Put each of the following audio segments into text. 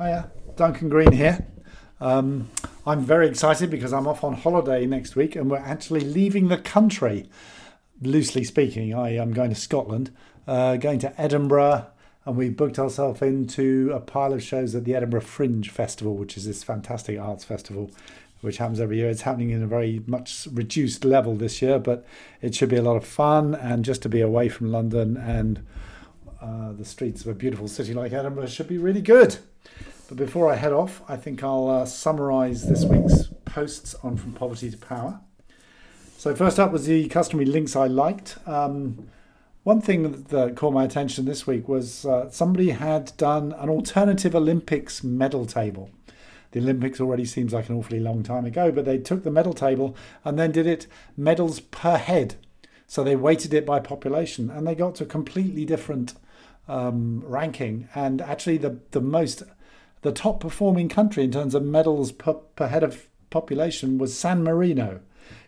Hiya, Duncan Green here. Um, I'm very excited because I'm off on holiday next week and we're actually leaving the country. Loosely speaking, I am going to Scotland, uh, going to Edinburgh, and we booked ourselves into a pile of shows at the Edinburgh Fringe Festival, which is this fantastic arts festival which happens every year. It's happening in a very much reduced level this year, but it should be a lot of fun and just to be away from London and uh, the streets of a beautiful city like Edinburgh should be really good. But before I head off, I think I'll uh, summarise this week's posts on From Poverty to Power. So, first up was the customary links I liked. Um, one thing that caught my attention this week was uh, somebody had done an alternative Olympics medal table. The Olympics already seems like an awfully long time ago, but they took the medal table and then did it medals per head. So they weighted it by population and they got to a completely different um, ranking. And actually, the, the most the top performing country in terms of medals per, per head of population was San Marino,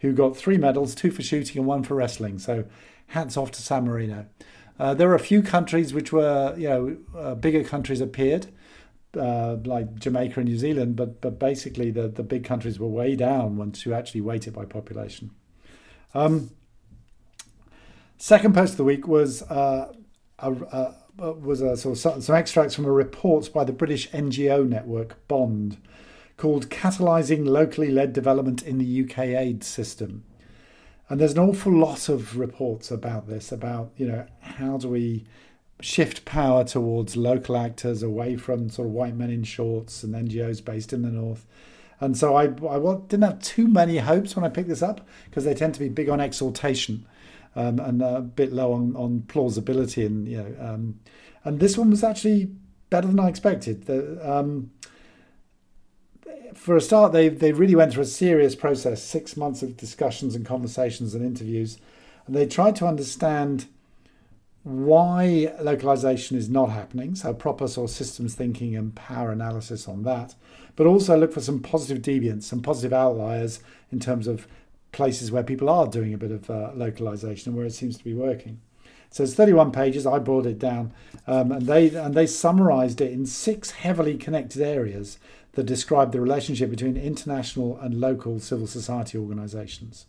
who got three medals, two for shooting and one for wrestling. So hats off to San Marino. Uh, there were a few countries which were, you know, uh, bigger countries appeared, uh, like Jamaica and New Zealand, but but basically the, the big countries were way down once you actually weight it by population. Um, second post of the week was uh, a, a Uh, was a, sort of some extracts from a report by the British NGO network Bond called Catalysing Locally Led Development in the UK Aid System. And there's an awful lot of reports about this, about, you know, how do we shift power towards local actors away from sort of white men in shorts and NGOs based in the north. And so I, I didn't have too many hopes when I picked this up because they tend to be big on exaltation um, and a bit low on, on plausibility. And you know, um, and this one was actually better than I expected. The, um, for a start, they they really went through a serious process, six months of discussions and conversations and interviews, and they tried to understand why localization is not happening. So proper sort of systems thinking and power analysis on that, but also look for some positive deviants, some positive outliers in terms of places where people are doing a bit of uh, localization and where it seems to be working. So it's 31 pages. I brought it down, um, and they and they summarised it in six heavily connected areas that describe the relationship between international and local civil society organisations.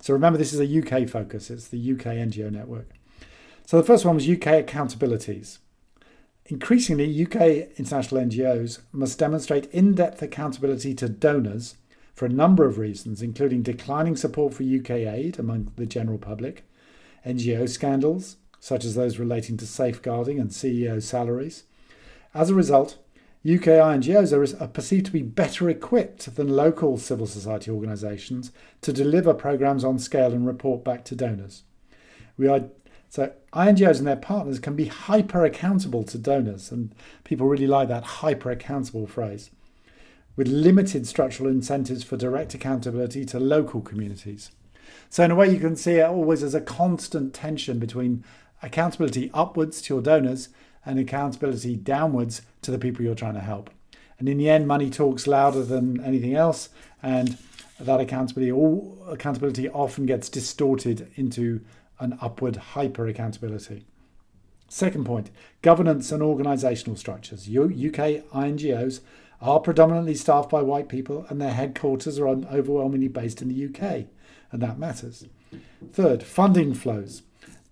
So remember, this is a UK focus. It's the UK NGO network. So the first one was UK accountabilities. Increasingly, UK international NGOs must demonstrate in-depth accountability to donors for a number of reasons, including declining support for UK aid among the general public, NGO scandals, such as those relating to safeguarding and CEO salaries. As a result, UK NGOs are perceived to be better equipped than local civil society organisations to deliver programmes on scale and report back to donors. We are so INGOs and their partners can be hyper accountable to donors, and people really like that hyper accountable phrase with limited structural incentives for direct accountability to local communities. So, in a way, you can see it always as a constant tension between accountability upwards to your donors and accountability downwards to the people you're trying to help. And in the end, money talks louder than anything else, and that accountability, all accountability often gets distorted into an upward hyper accountability. Second point governance and organisational structures. UK INGOs are predominantly staffed by white people and their headquarters are overwhelmingly based in the UK, and that matters. Third, funding flows.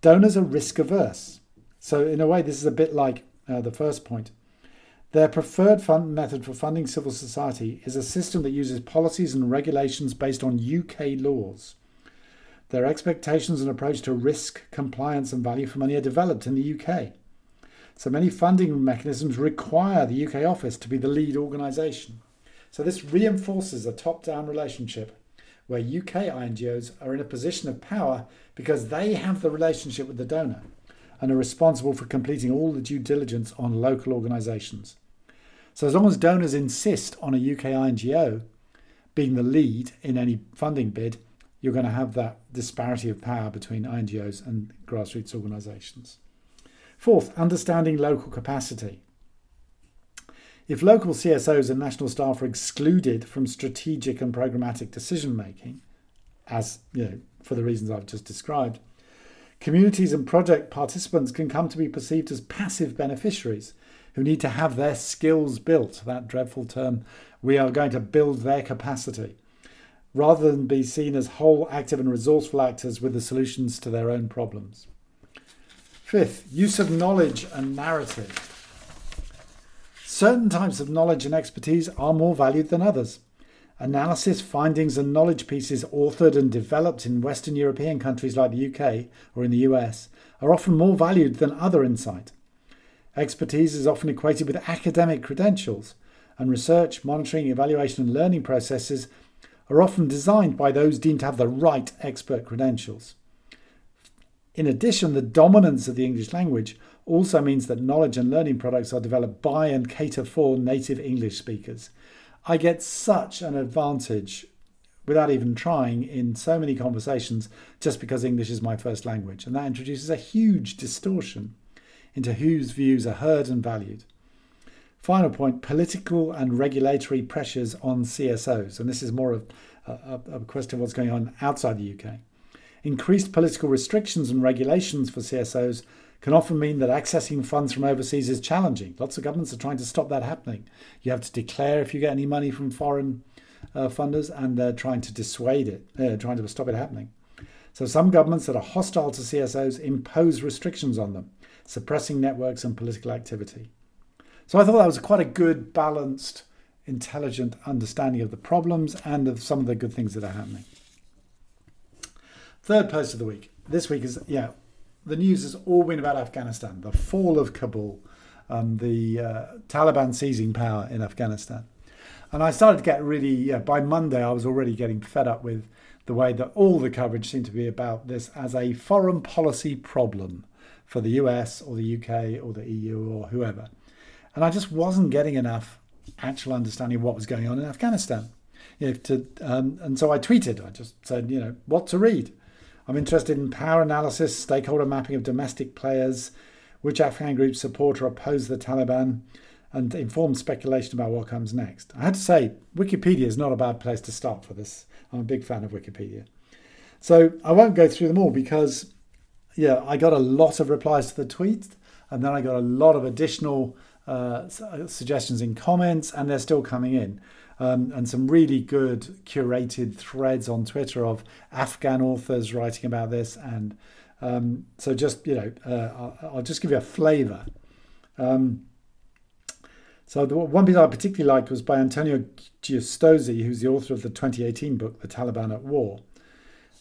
Donors are risk averse. So, in a way, this is a bit like uh, the first point. Their preferred fund method for funding civil society is a system that uses policies and regulations based on UK laws. Their expectations and approach to risk, compliance, and value for money are developed in the UK. So many funding mechanisms require the UK office to be the lead organisation. So this reinforces a top down relationship where UK INGOs are in a position of power because they have the relationship with the donor and are responsible for completing all the due diligence on local organisations. So, as long as donors insist on a UK INGO being the lead in any funding bid, you're going to have that disparity of power between INGOs and grassroots organisations. Fourth, understanding local capacity. If local CSOs and national staff are excluded from strategic and programmatic decision making, as you know, for the reasons I've just described, communities and project participants can come to be perceived as passive beneficiaries who need to have their skills built. That dreadful term, we are going to build their capacity, rather than be seen as whole, active, and resourceful actors with the solutions to their own problems. Fifth, use of knowledge and narrative. Certain types of knowledge and expertise are more valued than others. Analysis, findings, and knowledge pieces authored and developed in Western European countries like the UK or in the US are often more valued than other insight. Expertise is often equated with academic credentials, and research, monitoring, evaluation, and learning processes are often designed by those deemed to have the right expert credentials. In addition, the dominance of the English language also means that knowledge and learning products are developed by and cater for native English speakers. I get such an advantage without even trying in so many conversations just because English is my first language, and that introduces a huge distortion into whose views are heard and valued. Final point political and regulatory pressures on CSOs, and this is more of a, a, question of what's going on outside the UK. Increased political restrictions and regulations for CSOs can often mean that accessing funds from overseas is challenging. Lots of governments are trying to stop that happening. You have to declare if you get any money from foreign uh, funders, and they're trying to dissuade it, uh, trying to stop it happening. So some governments that are hostile to CSOs impose restrictions on them, suppressing networks and political activity. So I thought that was quite a good, balanced, intelligent understanding of the problems and of some of the good things that are happening. Third post of the week. This week is yeah the news has all been about Afghanistan, the fall of Kabul, and the uh, Taliban seizing power in Afghanistan. And I started to get really, yeah, by Monday, I was already getting fed up with the way that all the coverage seemed to be about this as a foreign policy problem for the US or the UK or the EU or whoever. And I just wasn't getting enough actual understanding of what was going on in Afghanistan. You know, to, um, and so I tweeted, I just said, you know, what to read. I'm interested in power analysis, stakeholder mapping of domestic players, which Afghan groups support or oppose the Taliban, and informed speculation about what comes next. I had to say, Wikipedia is not a bad place to start for this. I'm a big fan of Wikipedia. So I won't go through them all because, yeah, I got a lot of replies to the tweet, and then I got a lot of additional uh, suggestions in comments, and they're still coming in um, and some really good curated threads on Twitter of Afghan authors writing about this. And um, so, just you know, uh, I'll, I'll, just give you a flavour. Um, so the one piece I particularly liked was by Antonio Giustozzi, who's the author of the 2018 book *The Taliban at War*.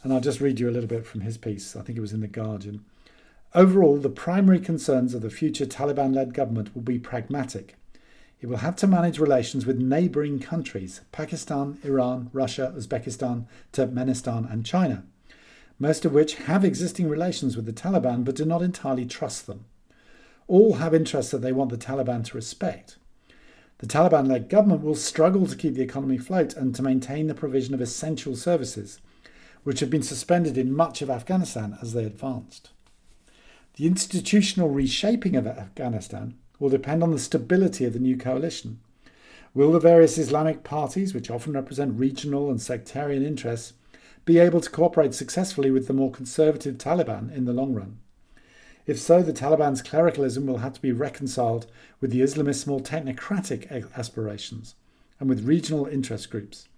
And I'll just read you a little bit from his piece. I think it was in the Guardian. Overall, the primary concerns of the future Taliban-led government will be pragmatic it will have to manage relations with neighbouring countries Pakistan, Iran, Russia, Uzbekistan, Turkmenistan, and China, most of which have existing relations with the Taliban but do not entirely trust them. All have interests that they want the Taliban to respect. The Taliban led government will struggle to keep the economy afloat and to maintain the provision of essential services, which have been suspended in much of Afghanistan as they advanced. The institutional reshaping of Afghanistan will depend on the stability of the new coalition. Will the various Islamic parties, which often represent regional and sectarian interests, be able to cooperate successfully with the more conservative Taliban in the long run? If so, the Taliban's clericalism will have to be reconciled with the Islamists' more technocratic aspirations and with regional interest groups.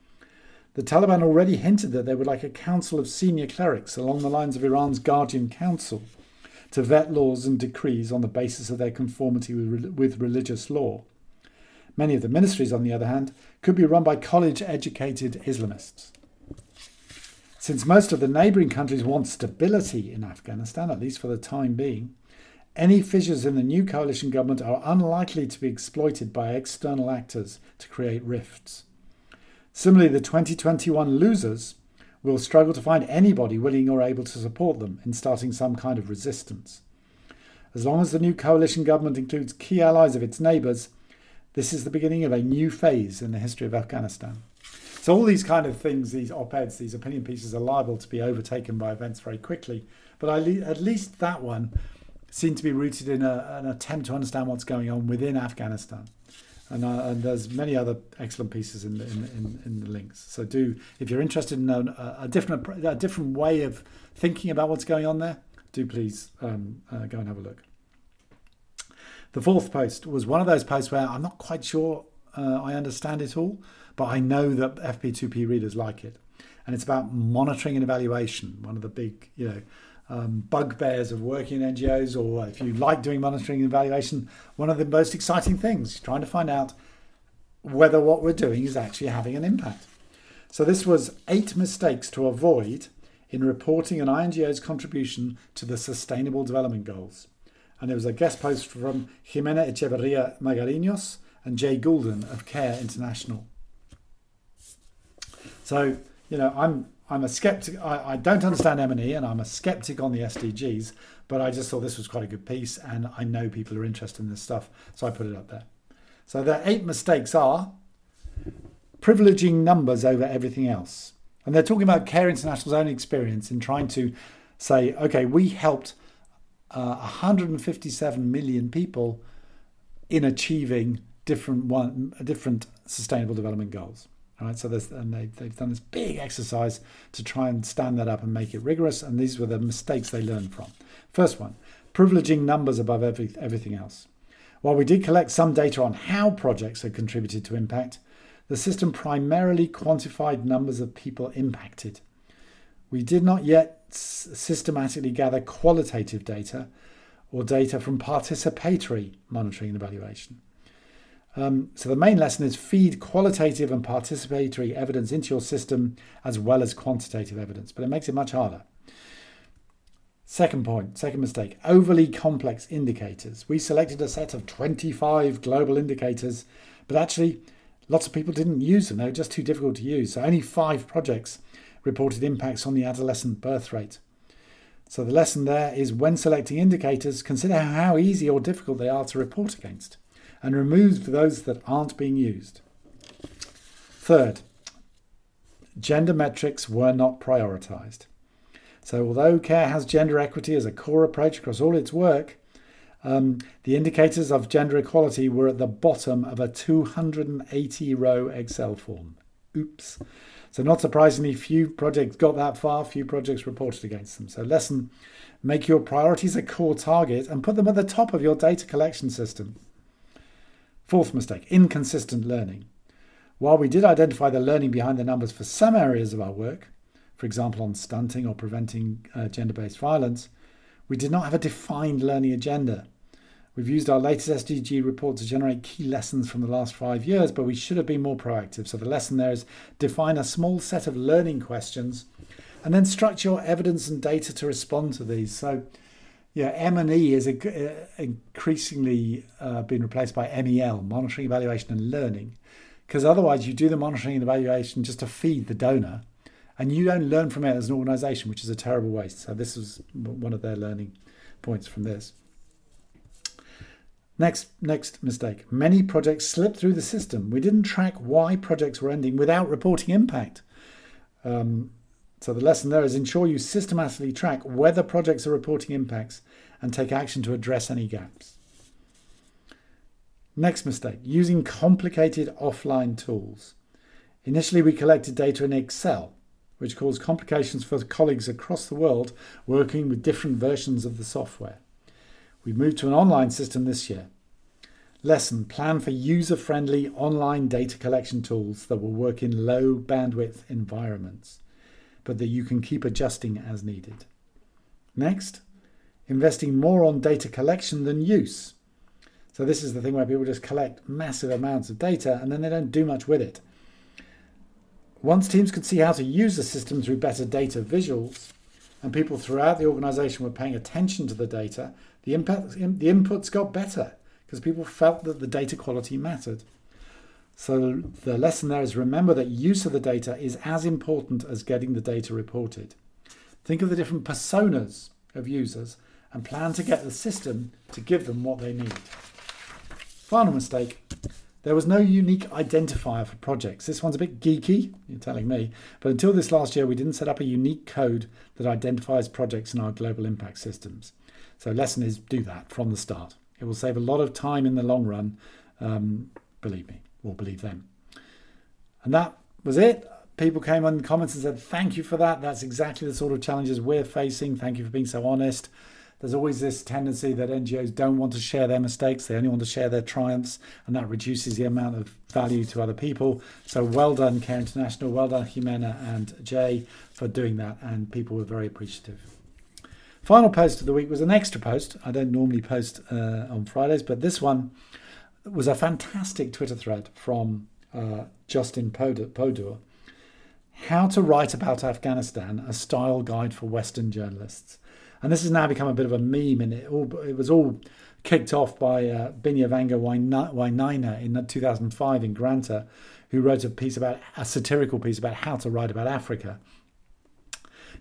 The Taliban already hinted that they would like a council of senior clerics along the lines of Iran's Guardian Council to vet laws and decrees on the basis of their conformity with, with religious law. Many of the ministries, on the other hand, could be run by college educated Islamists. Since most of the neighbouring countries want stability in Afghanistan, at least for the time being, any fissures in the new coalition government are unlikely to be exploited by external actors to create rifts. Similarly, the 2021 losers will struggle to find anybody willing or able to support them in starting some kind of resistance. As long as the new coalition government includes key allies of its neighbours, this is the beginning of a new phase in the history of Afghanistan. So, all these kind of things, these op eds, these opinion pieces, are liable to be overtaken by events very quickly. But at least that one seemed to be rooted in a, an attempt to understand what's going on within Afghanistan and, uh, and there's many other excellent pieces in the, in, in, in, the links. So do if you're interested in a, a, different a different way of thinking about what's going on there, do please um, uh, go and have a look. The fourth post was one of those posts where I'm not quite sure uh, I understand it all, but I know that FP2P readers like it. And it's about monitoring and evaluation, one of the big, you know, um, bugbears of working in NGOs, or if you like doing monitoring and evaluation, one of the most exciting things, is trying to find out whether what we're doing is actually having an impact. So this was eight mistakes to avoid in reporting an INGO's contribution to the Sustainable Development Goals. And there was a guest post from Jimena Echeverria Magarinos and Jay Goulden of CARE International. So, you know, I'm I'm a skeptic. I, I don't understand M&E and I'm a skeptic on the SDGs, but I just thought this was quite a good piece and I know people are interested in this stuff, so I put it up there. So the eight mistakes are privileging numbers over everything else. And they're talking about Care International's own experience in trying to say, okay, we helped uh, 157 million people in achieving different one different sustainable development goals. Right, so and they, they've done this big exercise to try and stand that up and make it rigorous. And these were the mistakes they learned from. First one, privileging numbers above every, everything else. While we did collect some data on how projects had contributed to impact, the system primarily quantified numbers of people impacted. We did not yet systematically gather qualitative data or data from participatory monitoring and evaluation. Um, so the main lesson is feed qualitative and participatory evidence into your system as well as quantitative evidence, but it makes it much harder. Second point, second mistake, overly complex indicators. We selected a set of 25 global indicators, but actually lots of people didn't use them. They were just too difficult to use. So only five projects reported impacts on the adolescent birth rate. So the lesson there is when selecting indicators, consider how easy or difficult they are to report against and remove those that aren't being used. Third, gender metrics were not prioritized. So, although CARE has gender equity as a core approach across all its work, um, the indicators of gender equality were at the bottom of a 280 row Excel form. Oops. So, not surprisingly, few projects got that far, few projects reported against them. So, lesson make your priorities a core target and put them at the top of your data collection system. Fourth mistake inconsistent learning. While we did identify the learning behind the numbers for some areas of our work, for example, on stunting or preventing uh, gender based violence, we did not have a defined learning agenda. We've used our latest SDG report to generate key lessons from the last five years, but we should have been more proactive. So the lesson there is define a small set of learning questions and then structure your evidence and data to respond to these. So, yeah, M&E is a, uh, increasingly uh, been replaced by MEL, monitoring, evaluation, and learning, because otherwise you do the monitoring and evaluation just to feed the donor, and you don't learn from it as an organisation, which is a terrible waste. So this was one of their learning points from this. Next, next mistake. Many projects slipped through the system. We didn't track why projects were ending without reporting impact. Um, so the lesson there is ensure you systematically track whether projects are reporting impacts and take action to address any gaps. Next mistake, using complicated offline tools. Initially, we collected data in Excel, which caused complications for colleagues across the world working with different versions of the software. We've moved to an online system this year. Lesson Plan for user friendly online data collection tools that will work in low bandwidth environments, but that you can keep adjusting as needed. Next, investing more on data collection than use. So, this is the thing where people just collect massive amounts of data and then they don't do much with it. Once teams could see how to use the system through better data visuals, and people throughout the organization were paying attention to the data, the, impact, the inputs got better because people felt that the data quality mattered. So the lesson there is remember that use of the data is as important as getting the data reported. Think of the different personas of users and plan to get the system to give them what they need. Final mistake there was no unique identifier for projects. This one's a bit geeky, you're telling me, but until this last year, we didn't set up a unique code that identifies projects in our global impact systems. So, lesson is do that from the start. It will save a lot of time in the long run, um, believe me, or believe them. And that was it. People came on comments and said, Thank you for that. That's exactly the sort of challenges we're facing. Thank you for being so honest. there's always this tendency that NGOs don't want to share their mistakes, they only want to share their triumphs, and that reduces the amount of value to other people. So well done, Care International, well done, Jimena and Jay, for doing that, and people were very appreciative. Final post of the week was an extra post. I don't normally post uh, on Fridays, but this one was a fantastic Twitter thread from uh, Justin Podur. How to Write About Afghanistan, a style guide for Western journalists. And this has now become a bit of a meme, and it, all, it was all kicked off by uh, Binyavanga Wainaina in 2005 in Granta, who wrote a piece about a satirical piece about how to write about Africa.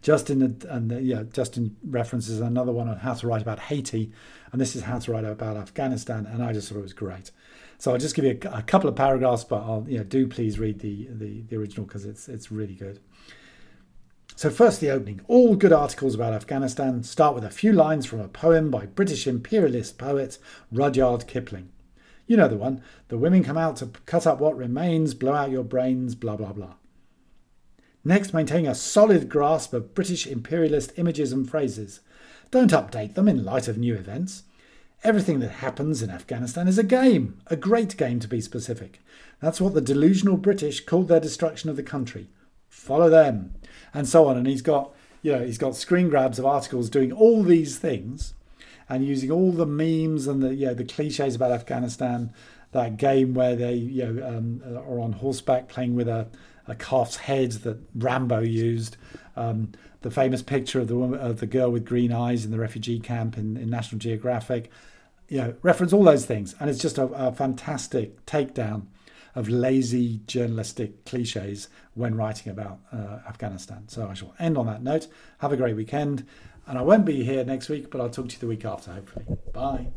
Justin and yeah, Justin references another one on how to write about Haiti, and this is how to write about Afghanistan, and I just thought it was great. So I'll just give you a, a couple of paragraphs, but I'll you know do please read the the, the original because it's it's really good. So, first, the opening. All good articles about Afghanistan start with a few lines from a poem by British imperialist poet Rudyard Kipling. You know the one. The women come out to cut up what remains, blow out your brains, blah, blah, blah. Next, maintain a solid grasp of British imperialist images and phrases. Don't update them in light of new events. Everything that happens in Afghanistan is a game, a great game to be specific. That's what the delusional British called their destruction of the country. Follow them and so on. And he's got, you know, he's got screen grabs of articles doing all these things and using all the memes and the, you know, the cliches about Afghanistan, that game where they, you know, um, are on horseback playing with a, a calf's head that Rambo used. Um, the famous picture of the woman, of the girl with green eyes in the refugee camp in, in National Geographic. You know, reference all those things, and it's just a, a fantastic takedown of lazy journalistic cliches when writing about uh, Afghanistan. So I shall end on that note. Have a great weekend. And I won't be here next week, but I'll talk to you the week after, hopefully. Bye.